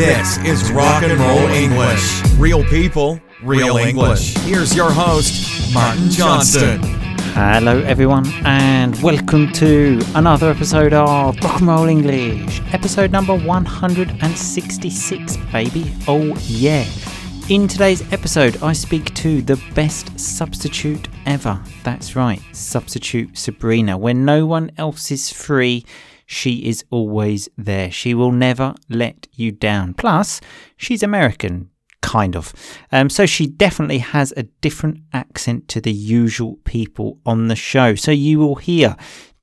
This is Rock and Roll English. Real people, real English. Here's your host, Martin Johnston. Hello, everyone, and welcome to another episode of Rock and Roll English, episode number 166, baby. Oh, yeah. In today's episode, I speak to the best substitute ever. That's right, Substitute Sabrina. When no one else is free, she is always there. She will never let you down. Plus, she's American, kind of. Um, so she definitely has a different accent to the usual people on the show. So you will hear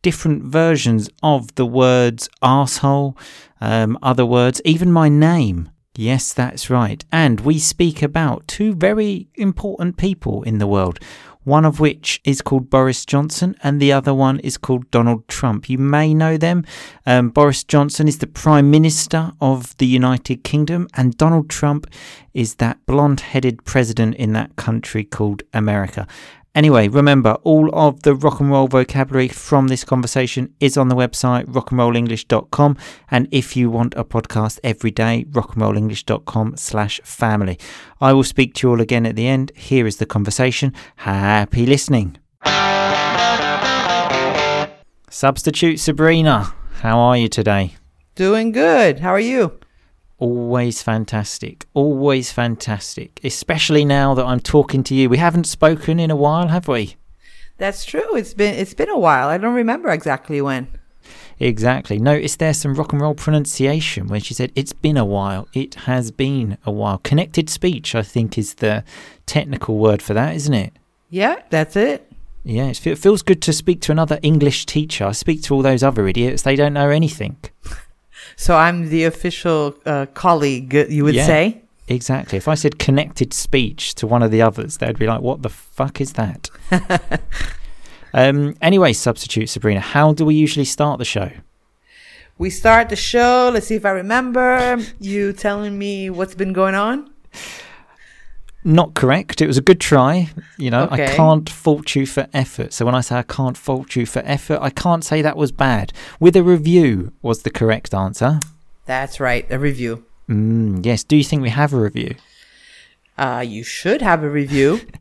different versions of the words asshole, um, other words, even my name. Yes, that's right. And we speak about two very important people in the world one of which is called Boris Johnson and the other one is called Donald Trump. You may know them. Um, Boris Johnson is the Prime Minister of the United Kingdom, and Donald Trump is that blonde headed president in that country called America. Anyway, remember, all of the rock and roll vocabulary from this conversation is on the website rockandrollenglish.com. And if you want a podcast every day, rockandrollenglish.com slash family. I will speak to you all again at the end. Here is the conversation. Happy listening. Substitute Sabrina, how are you today? Doing good. How are you? Always fantastic. Always fantastic. Especially now that I'm talking to you. We haven't spoken in a while, have we? That's true. It's been it's been a while. I don't remember exactly when. Exactly. Notice there's some rock and roll pronunciation when she said it's been a while. It has been a while. Connected speech, I think, is the technical word for that, isn't it? Yeah, that's it. Yeah, it feels good to speak to another English teacher. I speak to all those other idiots. They don't know anything. So I'm the official uh, colleague, you would Yeah. say? Exactly. If I said connected speech to one of the others, they'd be like, what the fuck is that? um, anyway, substitute Sabrina, how do we usually start the show? We start the show. Let's see if I remember you telling me what's been going on. Not correct. It was a good try. You know, I can't fault you for effort. So when I say I can't fault you for effort, I can't say that was bad. With a review was the correct answer. That's right, a review. Mm, yes. Do you think we have a review? Uh, you should have a review.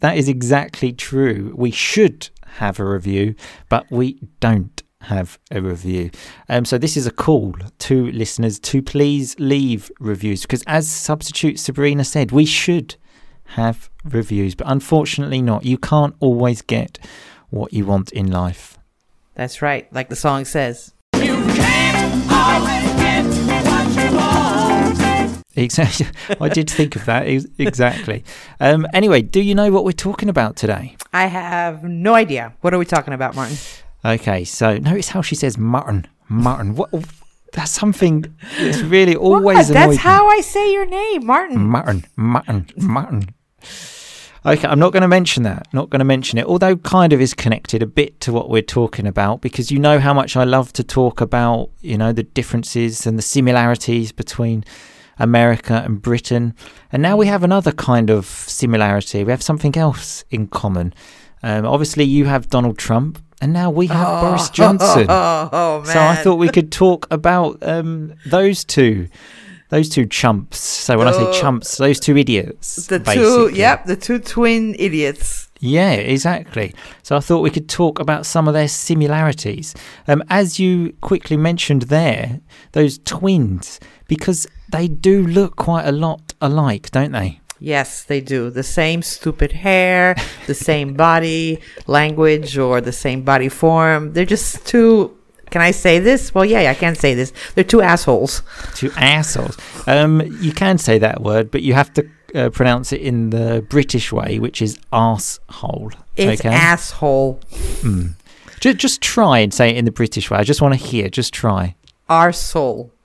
That is exactly true. We should have a review, but we don't have a review. Um, so this is a call to listeners to please leave reviews because, as substitute Sabrina said, we should have reviews, but unfortunately not. You can't always get what you want in life. That's right, like the song says. Exactly. I did think of that. ex- Exactly. Um, anyway, do you know what we're talking about today? I have no idea. What are we talking about, Martin? Okay, so notice how she says Martin. Martin. What? That's something that's really always What? annoyed That's me. how I say your name, Martin. Martin. Martin. Martin. Okay, I'm not going to mention that. Not going to mention it, although kind of is connected a bit to what we're talking about because you know how much I love to talk about, you know, the differences and the similarities between America and Britain. And now we have another kind of similarity. We have something else in common. Um, obviously, you have Donald Trump, and now we have Boris Johnson. Oh, oh. So I thought we could talk about um, those two, those two chumps. So when I Oh. say chumps, those two idiots. the two, yep, the two twin idiots. Yeah, exactly. So I thought we could talk about some of their similarities. Um, as you quickly mentioned there, those twins, because they do look quite a lot alike, don't they? Yes, they do. The same stupid hair, the same body language, or the same body form. They're just two. Can I say this? Well, yeah, I can say this. They're two assholes. Two assholes. Um, you can say that word, but you have to uh, pronounce it in the British way, which is arsehole. It's okay? asshole. Just, just try and say it in the British way. I just want to hear. Just try. Arsehole.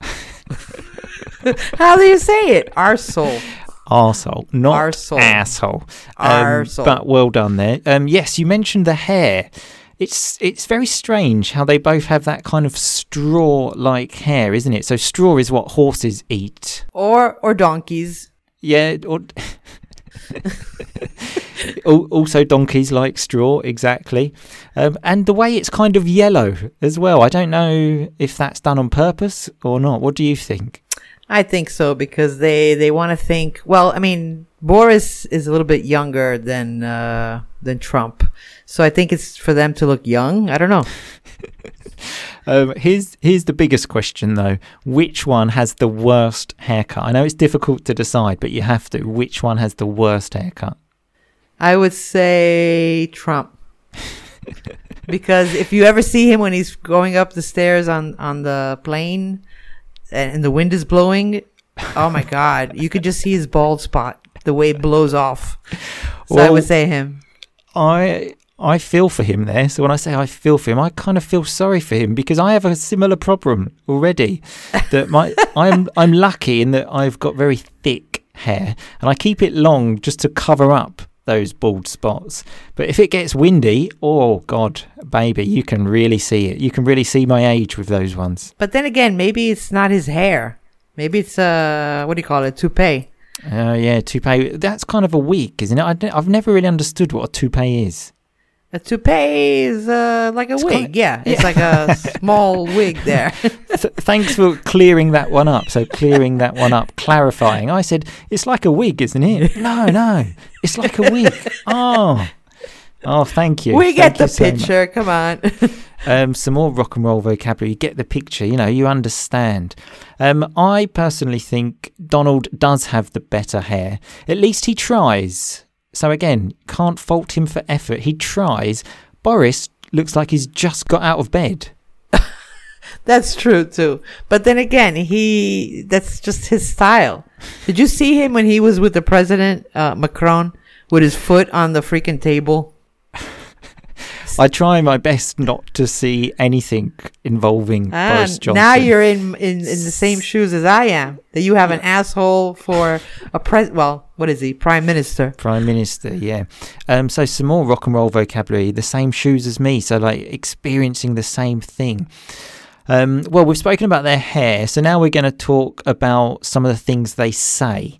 How do you say it? Arsehole. Arsehole, not Arsehole. asshole. Um, Arsehole. But well done there. Um, yes, you mentioned the hair. It's it's very strange how they both have that kind of straw-like hair, isn't it? So straw is what horses eat. Or or donkeys. Yeah. Or Al- also, donkeys like straw, exactly. Um, and the way it's kind of yellow as well. I don't know if that's done on purpose or not. What do you think? I think so because they they want to think. Well, I mean, Boris is a little bit younger than uh, than Trump, so I think it's for them to look young. I don't know. Um, here's here's the biggest question though: Which one has the worst haircut? I know it's difficult to decide, but you have to. Which one has the worst haircut? I would say Trump. because if you ever see him when he's going up the stairs on on the plane and, and the wind is blowing, oh my god, you could just see his bald spot the way it blows off. So I would say him. I I feel for him there. So when I say I feel for him, I kind of feel sorry for him because I have a similar problem already. That my I'm I'm lucky in that I've got very thick hair and I keep it long just to cover up those bald spots. But if it gets windy, oh god, baby, you can really see it. You can really see my age with those ones. But then again, maybe it's not his hair. Maybe it's uh what do you call it? Toupee. Oh yeah, toupee. That's kind of a wig, isn't it? I I've never really understood what a toupee is. A toupee is uh, like a It's wig. quite- yeah, it's like a small wig there. Th- thanks for clearing that one up. So clearing that one up, clarifying. I said it's like a wig, isn't it? No, no, it's like a wig. Oh, oh, thank you. we Thank get the so much. picture. Come on. Um, some more rock and roll vocabulary. You get the picture. You know, you understand. Um, I personally think Donald does have the better hair. At least he tries. So again, can't fault him for effort. He tries. Boris looks like he's just got out of bed. That's true too. But then again, he that's just his style. Did you see him when he was with the president uh, Macron with his foot on the freaking table? I try my best not to see anything involving Ah, Boris Johnson. now you're in, in in the same shoes as I am. That you have an asshole for a pres. Well, what is he? Prime minister. Prime Minister, yeah. Um, so some more rock and roll vocabulary, the same shoes as me, so like experiencing the same thing. Um, well, we've spoken about their hair, so now we're going to talk about some of the things they say.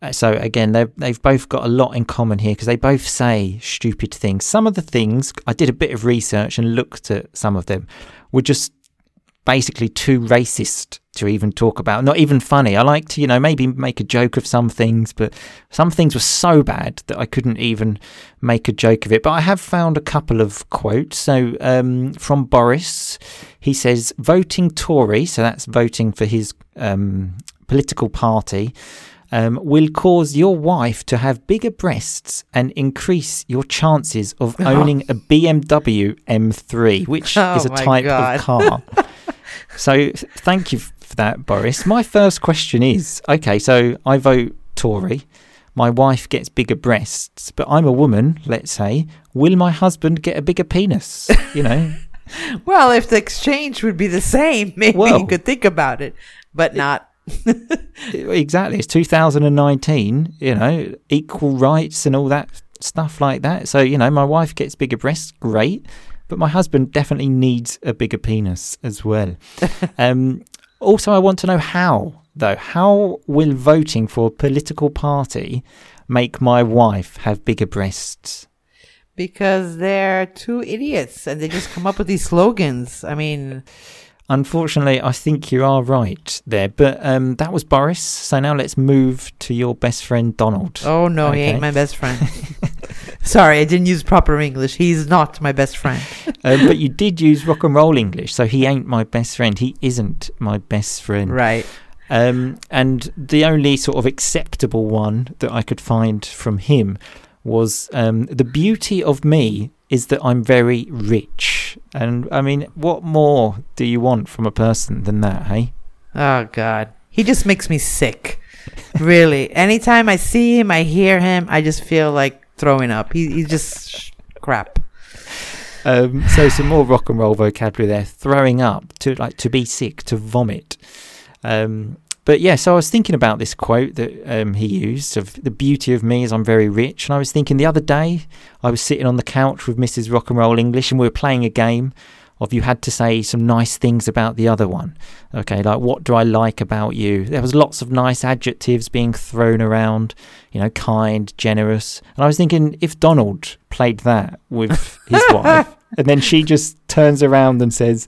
Uh, So again, they've they've both got a lot in common here because they both say stupid things. Some of the things I did a bit of research and looked at some of them were just basically too racist to even talk about. Not even funny. I like to, you know, maybe make a joke of some things, but some things were so bad that I couldn't even make a joke of it. But I have found a couple of quotes. So um, from Boris, he says, voting Tory, so that's voting for his um, political party. Um, will cause your wife to have bigger breasts and increase your chances of owning a BMW M3, which Oh is a type God. of car. so thank you for that, Boris. My first question is okay, so I vote Tory. My wife gets bigger breasts, but I'm a woman, let's say. Will my husband get a bigger penis? You know? Well, if the exchange would be the same, maybe Well- you could think about it, but not. exactly. It's 2019, you know, equal rights and all that stuff like that. So, you know, my wife gets bigger breasts, great. But my husband definitely needs a bigger penis as well. um, also, I want to know how, though. How will voting for a political party make my wife have bigger breasts? Because they're two idiots and they just come up with these slogans. I mean, Unfortunately, I think you are right there. But um, that was Boris. So now let's move to your best friend, Donald. oh no, he ain't my best friend. Sorry, I didn't use proper English. He's not my best friend. um, but you did use rock and roll English, so he ain't my best friend. He isn't my best friend. Right. Um, and the only sort of acceptable one that I could find from him was um, the beauty of me is that I'm very rich. And I mean, what more do you want from a person than that, hey? Oh God, he just makes me sick. really, anytime I see him, I hear him, I just feel like throwing up. He, he's just sh- crap. Um, so some more rock and roll vocabulary there. Throwing up to like to be sick, to vomit. Um, but yeah, so I was thinking about this quote that um, he used of the beauty of me is I'm very rich, and I was thinking the other day I was sitting on the couch with Mrs. Rock and Roll English, and we were playing a game of you had to say some nice things about the other one. Okay, like what do I like about you? There was lots of nice adjectives being thrown around, you know, kind, generous. And I was thinking if Donald played that with his wife, and then she just turns around and says,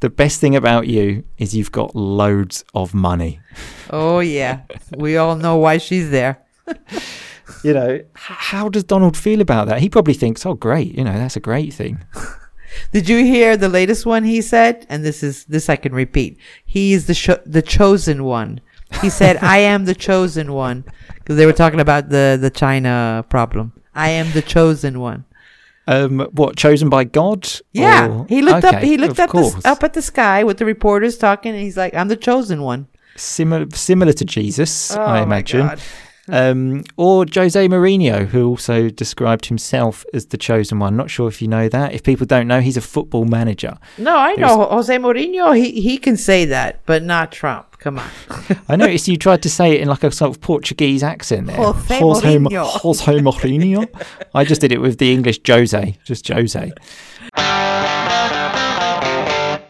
the best thing about you is you've got loads of money. Oh yeah, we all know why she's there. You know, how does Donald feel about that? He probably thinks, "Oh, great, you know, that's a great thing." Did you hear the latest one he said? And this is this I can repeat. He is the cho- the chosen one. He said, "I am the chosen one," because they were talking about the the China problem. I am the chosen one. Um, what chosen by God? Yeah, Or- he looked up. He looked up the, s- up at the sky with the reporters talking, and he's like, "I'm the chosen one." similar similar to Jesus, Oh, I imagine. Um, or Jose Mourinho, who also described himself as the chosen one. Not sure if you know that. If people don't know, he's a football manager. No, I know Jose Mourinho. He he can say that, but not Trump. Come on. I noticed you tried to say it in like a sort of Portuguese accent there. Jose Jose Mourinho. Jose Mourinho. I just did it with the English Jose, just Jose.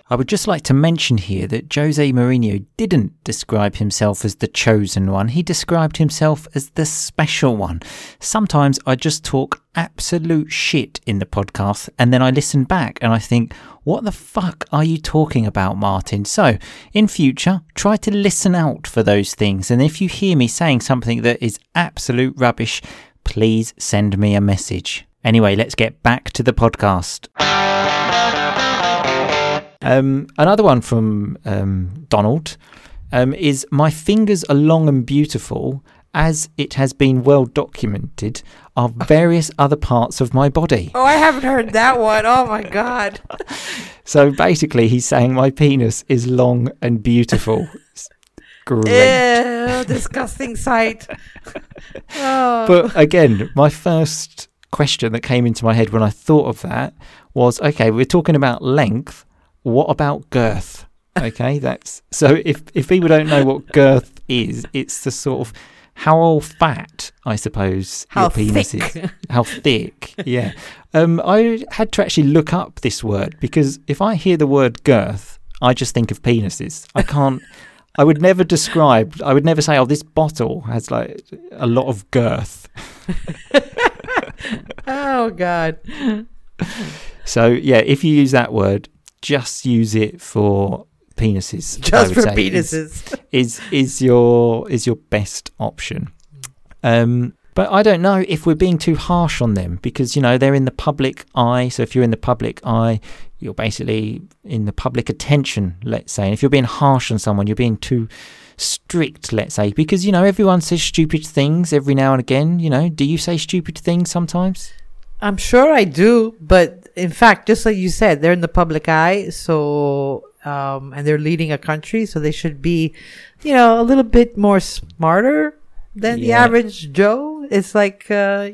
I would just like to mention here that Jose Mourinho didn't describe himself as the chosen one. He described himself as the special one. Sometimes I just talk absolute shit in the podcast and then I listen back and I think, what the fuck are you talking about, Martin? So, in future, try to listen out for those things. And if you hear me saying something that is absolute rubbish, please send me a message. Anyway, let's get back to the podcast. Um, another one from um, Donald um, is My fingers are long and beautiful, as it has been well documented, are various other parts of my body. Oh, I haven't heard that one. Oh my god. So basically, he's saying my penis is long and beautiful. Great. Ew, disgusting sight. Oh. But again, my first question that came into my head when I thought of that was okay, we're talking about length. What about girth? Okay, that's so if, if people don't know what girth is, it's the sort of how fat, I suppose, How your penis thick. is. How thick, yeah. Um, I had to actually look up this word because if I hear the word girth, I just think of penises. I can't. I would never describe. I would never say, "Oh, this bottle has like a lot of girth." oh god. So yeah, if you use that word, just use it for penises. Just for say, is- penises. is is your is your best option. Um, but I don't know if we're being too harsh on them because you know they're in the public eye. So if you're in the public eye, you're basically in the public attention. Let's say, and if you're being harsh on someone, you're being too strict. Let's say because you know everyone says stupid things every now and again. You know, do you say stupid things sometimes? I'm sure I do, but in fact, just like you said, they're in the public eye, so um, and they're leading a country, so they should be, you know, a little bit more smarter than the average Joe. It's like, uh,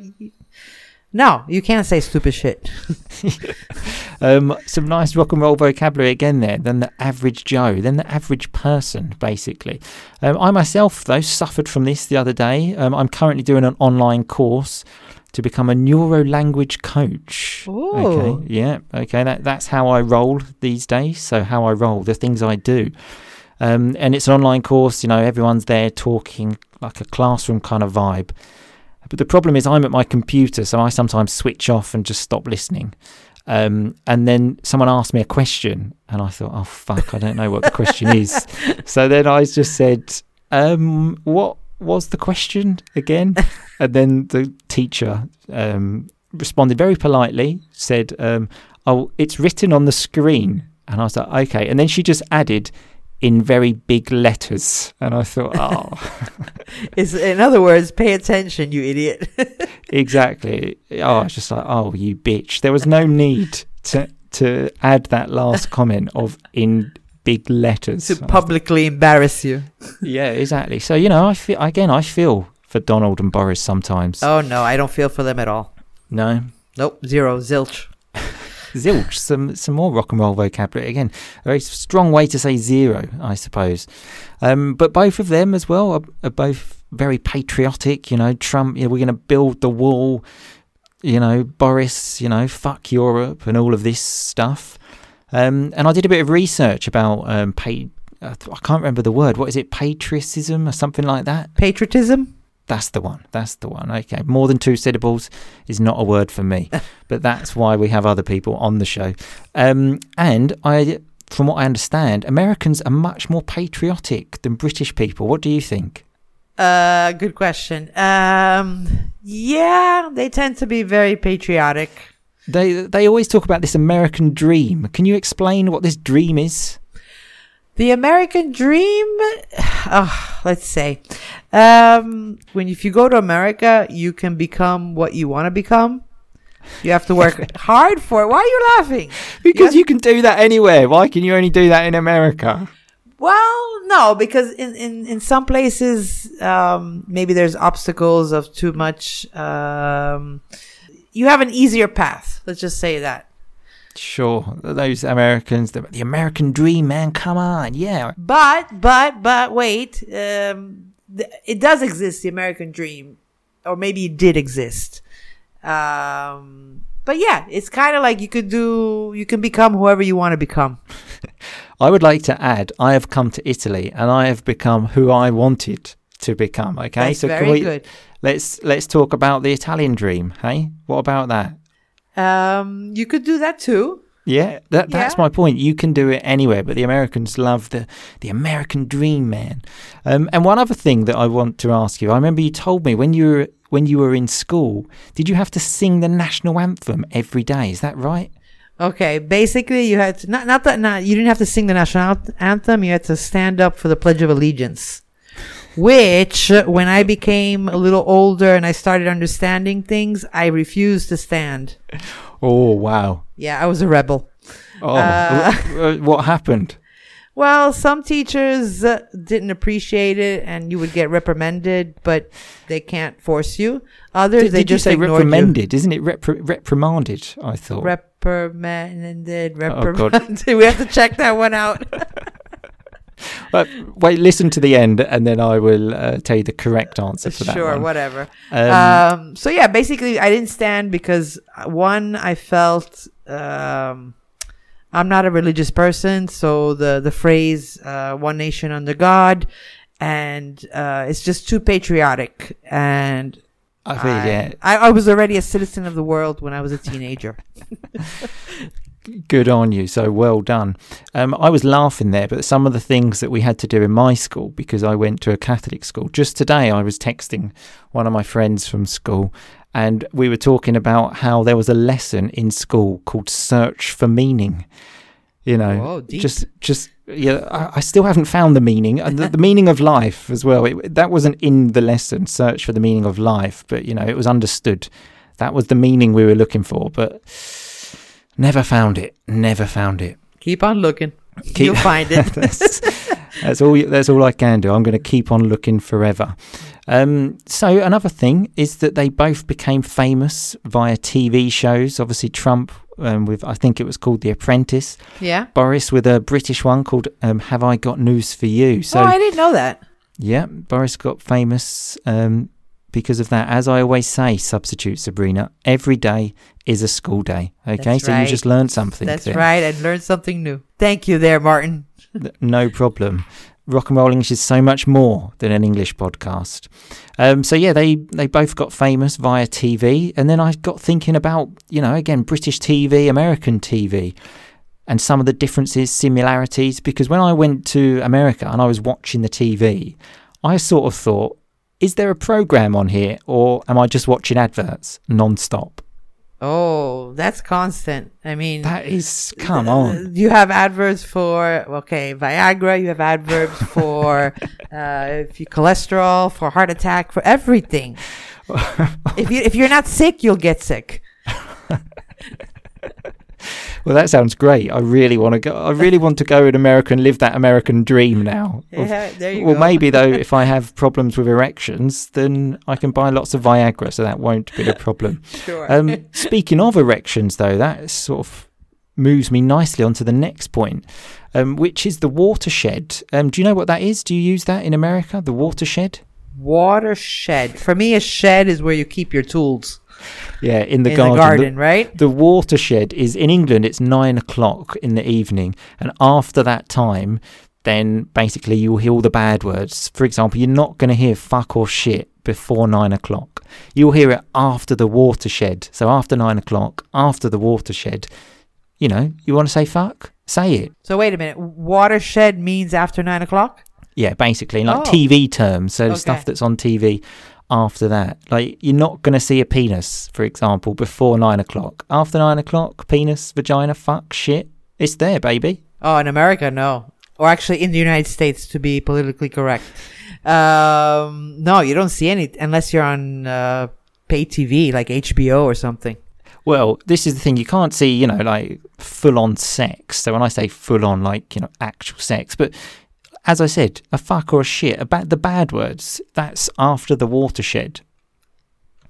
no, you can't say stupid shit. Um, some nice rock and roll vocabulary again there. Than the average Joe, than the average person, basically. Um, I myself, though, suffered from this the other day. Um, I'm currently doing an online course to become a neuro language coach. Ooh. Okay, yeah, okay. That that's how I roll these days. So how I roll, the things I do. Um, and it's an online course. You know, everyone's there talking like a classroom kind of vibe. But the problem is, I'm at my computer, so I sometimes switch off and just stop listening. Um, and then someone asked me a question, and I thought, oh fuck, I don't know what the question is. So then I just said, um, what was the question again? And then the teacher um, responded very politely, said, um, oh, it's written on the screen. And I was like, okay. And then she just added, in very big letters. And I thought, oh, It's, in other words, pay attention, you idiot. exactly. Oh, I was just like, oh, you bitch. There was no need to to add that last comment of in big letters. to publicly embarrass you. yeah, exactly. So you know, I feel again, I feel for Donald and Boris sometimes. Oh no, I don't feel for them at all. No, Nope, zero, zilch. zilch. Some some more rock and roll vocabulary again. A very strong way to say zero, I suppose. Um, but both of them as well are, are both very patriotic. You know, Trump. You know, we're going to build the wall. You know, Boris. You know, fuck Europe and all of this stuff. Um, and I did a bit of research about um, pa- I th- I can't remember the word. What is it? Patriotism or something like that. Patriotism? That's the one. That's the one. Okay. More than two syllables is not a word for me, but that's why we have other people on the show. Um, and I from what I understand, Americans are much more patriotic than British people. What do you think? Uh, good question. Um, yeah, they tend to be very patriotic. They they always talk about this American dream. Can you explain what this dream is? The American dream, oh, let's say, um, when if you go to America, you can become what you want to become. You have to work hard for it. Why are you laughing? Because Yeah. you can do that anywhere. Why can you only do that in America? Well, no, because in, in, in some places, um, maybe there's obstacles of too much. Um, you have an easier path. Let's just say that. Sure, those Americans, the, the American dream, man. Come on, yeah. But, but, but wait. Um, th- it does exist, the American dream. Or maybe it did exist. Um, but yeah, it's kind of like you could do, you can become whoever you want to become. I would like to add, I have come to Italy and I have become who I wanted to become. Okay, That's so very we- good. Let's let's talk about the Italian dream. Hey, what about that? Um, you could do that too. Yeah, that, that's Yeah. my point. You can do it anywhere, but the Americans love the the American dream, man. Um, and one other thing that I want to ask you, I remember you told me when you were when you were in school, did you have to sing the national anthem every day? Is that right? Okay, basically you had to not not that not you didn't have to sing the national anthem. You had to stand up for the Pledge of Allegiance, which uh, when I became a little older and I started understanding things, I refused to stand. Oh wow! Yeah, I was a rebel. Oh, Uh, wh- what happened? Well, some teachers uh, didn't appreciate it, and you would get reprimanded, but they can't force you. Others, Did, they did you just say ignored reprimanded? Isn't it repri- reprimanded? I you. thought. Reprimanded, Oh, God. reprimanded. we have to check that one out. Uh, wait, listen to the end, and then I will uh, tell you the correct answer for that sure, one. whatever. Um, Um, so yeah, basically, I didn't stand because uh, one, I felt um, I'm not a religious person, so the the phrase uh, "one nation under God" and uh, it's just too patriotic. And I feel yeah. I, I was already a citizen of the world when I was a teenager. Good on you. So well done. Um, I was laughing there, but some of the things that we had to do in my school, because I went to a Catholic school, just today I was texting one of my friends from school, and we were talking about how there was a lesson in school called Search for Meaning. You know, just, just, yeah, I, I still haven't found the meaning, and the, the meaning of life as well. It, that wasn't in the lesson, Search for the Meaning of Life, but, you know, it was understood. That was the meaning we were looking for, but never found it. Never found it. Keep on looking. Keep- You'll find it. that's, that's all. That's all I can do. I'm going to keep on looking forever. Um, so another thing is that they both became famous via TV shows. Obviously, Trump um, with I think it was called The Apprentice. yeah. Boris with a British one called um, Have I Got News for You? So oh, I didn't know that. yeah, Boris got famous um, because of that. As I always say, substitute Sabrina, every day is a school day. Okay, That's so right. you just learned something. That's there. right. I learned something new. Thank you, there, Martin. No problem. Rock and Roll English is so much more than an English podcast. Um, so yeah, they they both got famous via TV, and then I got thinking about you know again British TV, American TV, and some of the differences, similarities. Because when I went to America and I was watching the TV, I sort of thought, is there a program on here, or am I just watching adverts non-stop? Oh, that's constant. I mean, That is, come on. You have adverbs for okay, Viagra. You have adverbs for uh, if you cholesterol, for heart attack, for everything. if you if you're not sick, you'll get sick. Well, that sounds great. I really want to go. I really want to go in America and live that American dream now. Of- Yeah, there you well, go. maybe though, if I have problems with erections, then I can buy lots of Viagra, so that won't be a problem. Sure. Um, speaking of erections, though, that sort of moves me nicely onto the next point, um, which is the watershed. Um, do you know what that is? Do you use that in America? The watershed? Watershed. For me, a shed is where you keep your tools Yeah, in the in garden. the garden, right? The watershed is in England. It's nine o'clock in the evening, and after that time, then basically you'll hear all the bad words. For example, you're not going to hear fuck or shit before nine o'clock. You'll hear it after the watershed. So after nine o'clock, after the watershed, you know, you want to say fuck, Say it. So wait a minute. Watershed means after nine o'clock. Yeah, basically, like Oh. TV terms. So the Okay. stuff that's on TV after that. Like, you're not going to see a penis, for example, before nine o'clock. After nine o'clock, penis, vagina, fuck, shit. It's there, baby. Oh, in America, no. Or actually, in the United States, to be politically correct. Um, no, you don't see any unless you're on uh, pay TV like HBO or something. Well, this is the thing. You can't see, you know, like full on sex. So when I say full on, like, you know, actual sex. But as I said, a fuck or a shit, about the bad words, that's after the watershed.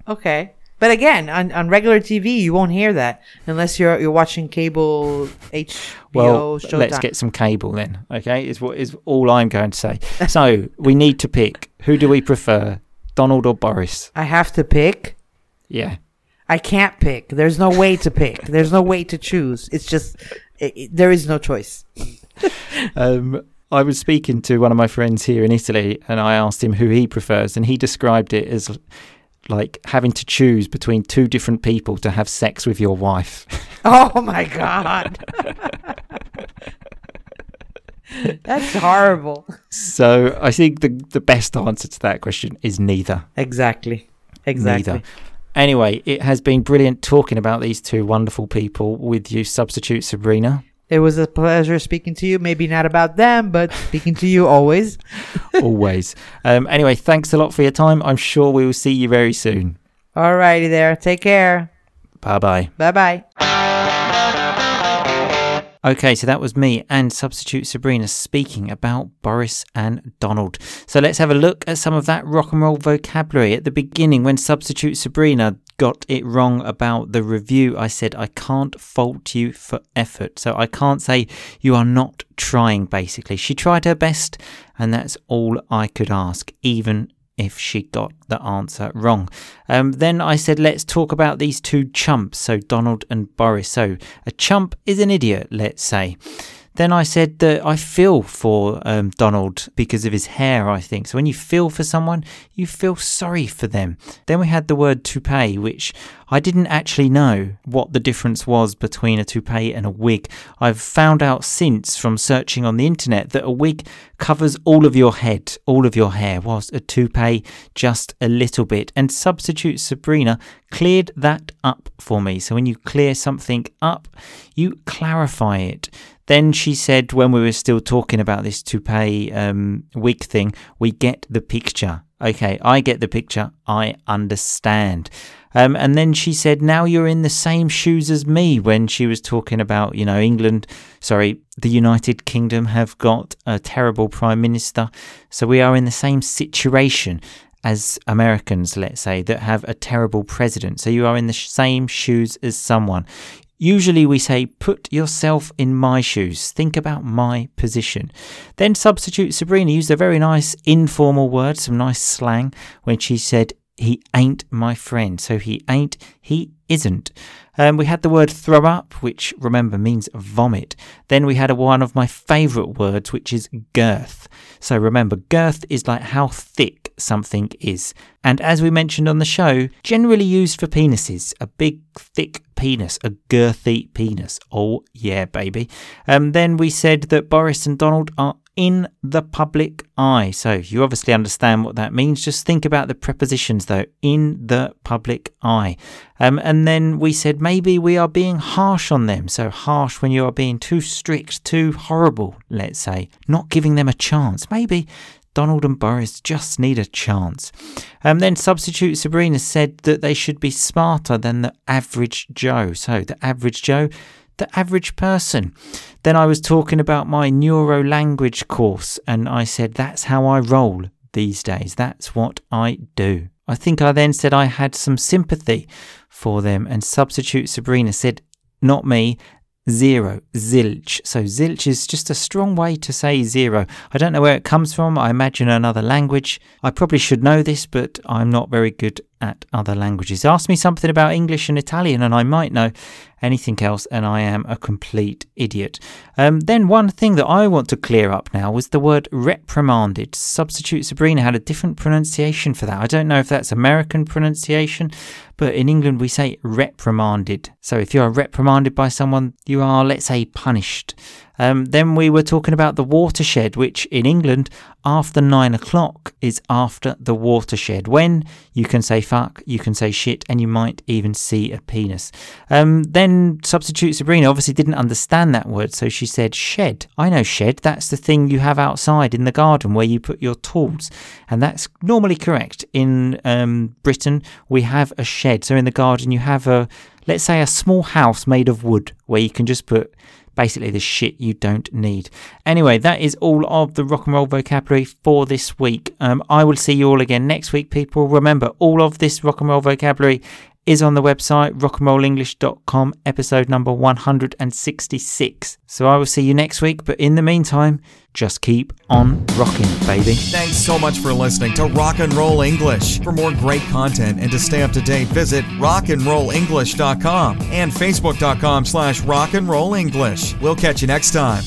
Okay. But again, on, on regular TV, you won't hear that unless you're you're watching cable HBO Well, Showtime. let's get some cable then. Okay, is what is all I'm going to say. So we need to pick. Who do we prefer, Donald or Boris? I have to pick. Yeah. I can't pick. There's no way to pick. There's no way to choose. It's just it, it- there is no choice. Um, I was speaking to one of my friends here in Italy, and I asked him who he prefers, and he described it as like having to choose between two different people to have sex with your wife. Oh my god. That's horrible. so I think the the best answer to that question is neither. Exactly. Exactly. Neither. Anyway, it has been brilliant talking about these two wonderful people with you, substitute Sabrina. It was a pleasure speaking to you. Maybe not about them, but speaking to you always. always. Um, anyway, thanks a lot for your time. I'm sure we will see you very soon. Alrighty there. Take care. Bye bye. Bye bye. Okay, so that was me and substitute Sabrina speaking about Boris and Donald. So let's have a look at some of that rock and roll vocabulary. At the beginning, when substitute Sabrina got it wrong about the review, I said, I can't fault you for effort. So I can't say you are not trying, basically. She tried her best, and that's all I could ask, even if she got the answer wrong. Um, then I said, let's talk about these two chumps, so Donald and Boris. So a chump is an idiot, let's say. Then I said that I feel for um, Donald because of his hair, I think. So when you feel for someone, you feel sorry for them. Then we had the word toupee, which I didn't actually know what the difference was between a toupee and a wig. I've found out since from searching on the internet that a wig covers all of your head, all of your hair, whilst a toupee just a little bit. And substitute Sabrina cleared that up for me. So when you clear something up, you clarify it. Then she said, when we were still talking about this toupee um, wig thing, we get the picture. Okay, I get the picture. I understand. Um, and then she said, now you're in the same shoes as me when she was talking about, you know, England, sorry, the United Kingdom have got a terrible prime minister. So we are in the same situation as Americans, let's say, that have a terrible president. So you are in the same shoes as someone. Usually we say, put yourself in my shoes. Think about my position. Then substitute Sabrina used a very nice informal word, some nice slang, when she said, he ain't my friend. So he ain't, he isn't. Um, we had the word throw up, which remember means vomit. Then we had a, one of my favourite words, which is girth. So remember, girth is like how thick something is. And as we mentioned on the show, generally used for penises. A big, thick penis, a girthy penis. Oh, yeah, baby. Um, then we said that Boris and Donald are in the public eye. So you obviously understand what that means. Just think about the prepositions though. In the public eye. Um, and then we said maybe we are being harsh on them. So harsh when you are being too strict, too horrible, let's say. Not giving them a chance. Maybe Donald and Boris just need a chance. Um, then substitute Sabrina said that they should be smarter than the average Joe. So the average Joe, the average person. Then I was talking about my neuro language course, and I said that's how I roll these days. That's what I do. I think I then said I had some sympathy for them, and substitute Sabrina said, not me, zero, zilch. So zilch is just a strong way to say zero. I don't know where it comes from. I imagine another language. I probably should know this, but I'm not very good at other languages. Ask me something about English and Italian, and I might know anything else, and I am a complete idiot. Um, then, one thing that I want to clear up now was the word reprimanded. Substitute Sabrina had a different pronunciation for that. I don't know if that's American pronunciation, but in England we say reprimanded. So if you are reprimanded by someone, you are, let's say, punished. Um, then we were talking about the watershed, which in England, after nine o'clock, is after the watershed. When you can say fuck, you can say shit, and you might even see a penis. Um, then substitute Sabrina obviously didn't understand that word, so she said shed. I know shed, that's the thing you have outside in the garden where you put your tools, and that's normally correct. In um, Britain, we have a shed, so in the garden, you have a let's say a small house made of wood where you can just put basically the shit you don't need. Anyway, that is all of the rock and roll vocabulary for this week. Um, I will see you all again next week, people. Remember, all of this rock and roll vocabulary is on the website rockandrollenglish.com, episode number 166. So I will see you next week, but in the meantime, just keep on rocking, baby. Thanks so much for listening to Rock and Roll English. For more great content and to stay up to date, visit rockandrollenglish.com and facebook.com slash rockandrollenglish. We'll catch you next time.